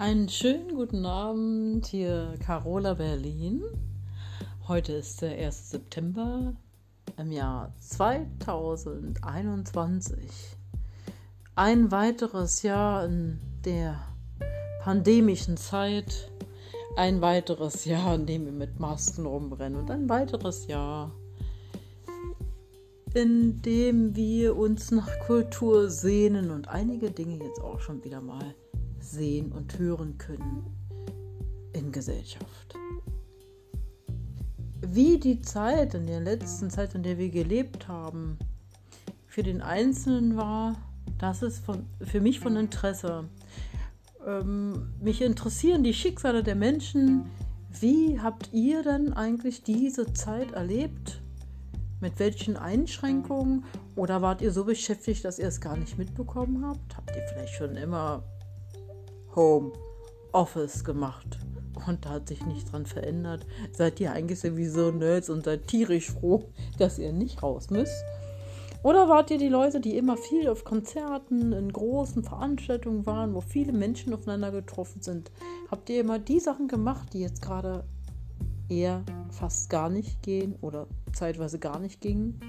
Einen schönen guten Abend, hier Carola Berlin. Heute ist der 1. September im Jahr 2021. Ein weiteres Jahr in der pandemischen Zeit. Ein weiteres Jahr, in dem wir mit Masken rumrennen. Und ein weiteres Jahr, in dem wir uns nach Kultur sehnen und einige Dinge jetzt auch schon wieder mal sehen und hören können in Gesellschaft. Wie die Zeit in der letzten Zeit, in der wir gelebt haben, für den Einzelnen war, das ist von, für mich von Interesse. Ähm, mich interessieren die Schicksale der Menschen. Wie habt ihr denn eigentlich diese Zeit erlebt? Mit welchen Einschränkungen? Oder wart ihr so beschäftigt, dass ihr es gar nicht mitbekommen habt? Habt ihr vielleicht schon immer Home Office gemacht. Und da hat sich nichts dran verändert. Seid ihr eigentlich sowieso Nerds und seid tierisch froh, dass ihr nicht raus müsst? Oder wart ihr die Leute, die immer viel auf Konzerten, in großen Veranstaltungen waren, wo viele Menschen aufeinander getroffen sind? Habt ihr immer die Sachen gemacht, die jetzt gerade eher fast gar nicht gehen oder zeitweise gar nicht gingen?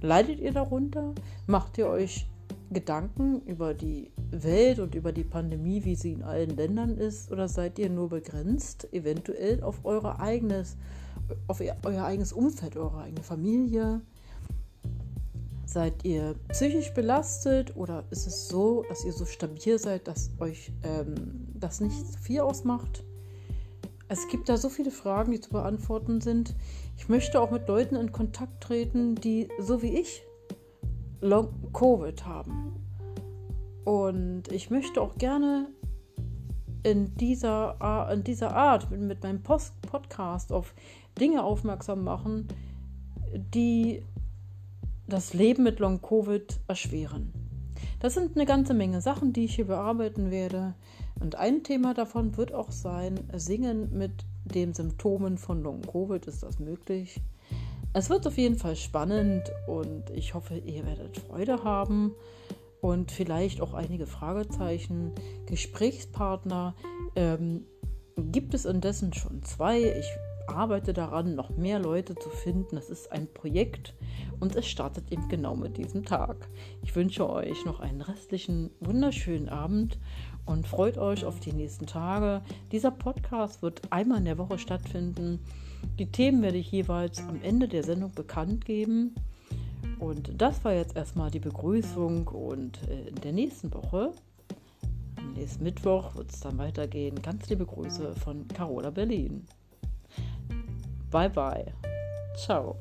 Leidet ihr darunter? Macht ihr euch Gedanken über die Welt und über die Pandemie, wie sie in allen Ländern ist, oder seid ihr nur begrenzt, eventuell auf euer eigenes, auf euer eigenes Umfeld, eure eigene Familie? Seid ihr psychisch belastet oder ist es so, dass ihr so stabil seid, dass euch ähm, das nicht so viel ausmacht? Es gibt da so viele Fragen, die zu beantworten sind. Ich möchte auch mit Leuten in Kontakt treten, die so wie ich Long-Covid haben. Und ich möchte auch gerne in dieser, in dieser Art mit, mit meinem Post Podcast auf Dinge aufmerksam machen, die das Leben mit Long-Covid erschweren. Das sind eine ganze Menge Sachen, die ich hier bearbeiten werde. Und ein Thema davon wird auch sein, Singen mit den Symptomen von Long-Covid. Ist das möglich? Es wird auf jeden Fall spannend und ich hoffe, ihr werdet Freude haben und vielleicht auch einige Fragezeichen. Gesprächspartner ähm, gibt es indessen schon zwei. Ich arbeite daran, noch mehr Leute zu finden. Das ist ein Projekt und es startet eben genau mit diesem Tag. Ich wünsche euch noch einen restlichen wunderschönen Abend und freut euch auf die nächsten Tage. Dieser Podcast wird einmal in der Woche stattfinden. Die Themen werde ich jeweils am Ende der Sendung bekannt geben. Und das war jetzt erstmal die Begrüßung und äh, in der nächsten Woche, am nächsten Mittwoch, wird es dann weitergehen. Ganz liebe Grüße von Carola Berlin. Bye bye. Ciao.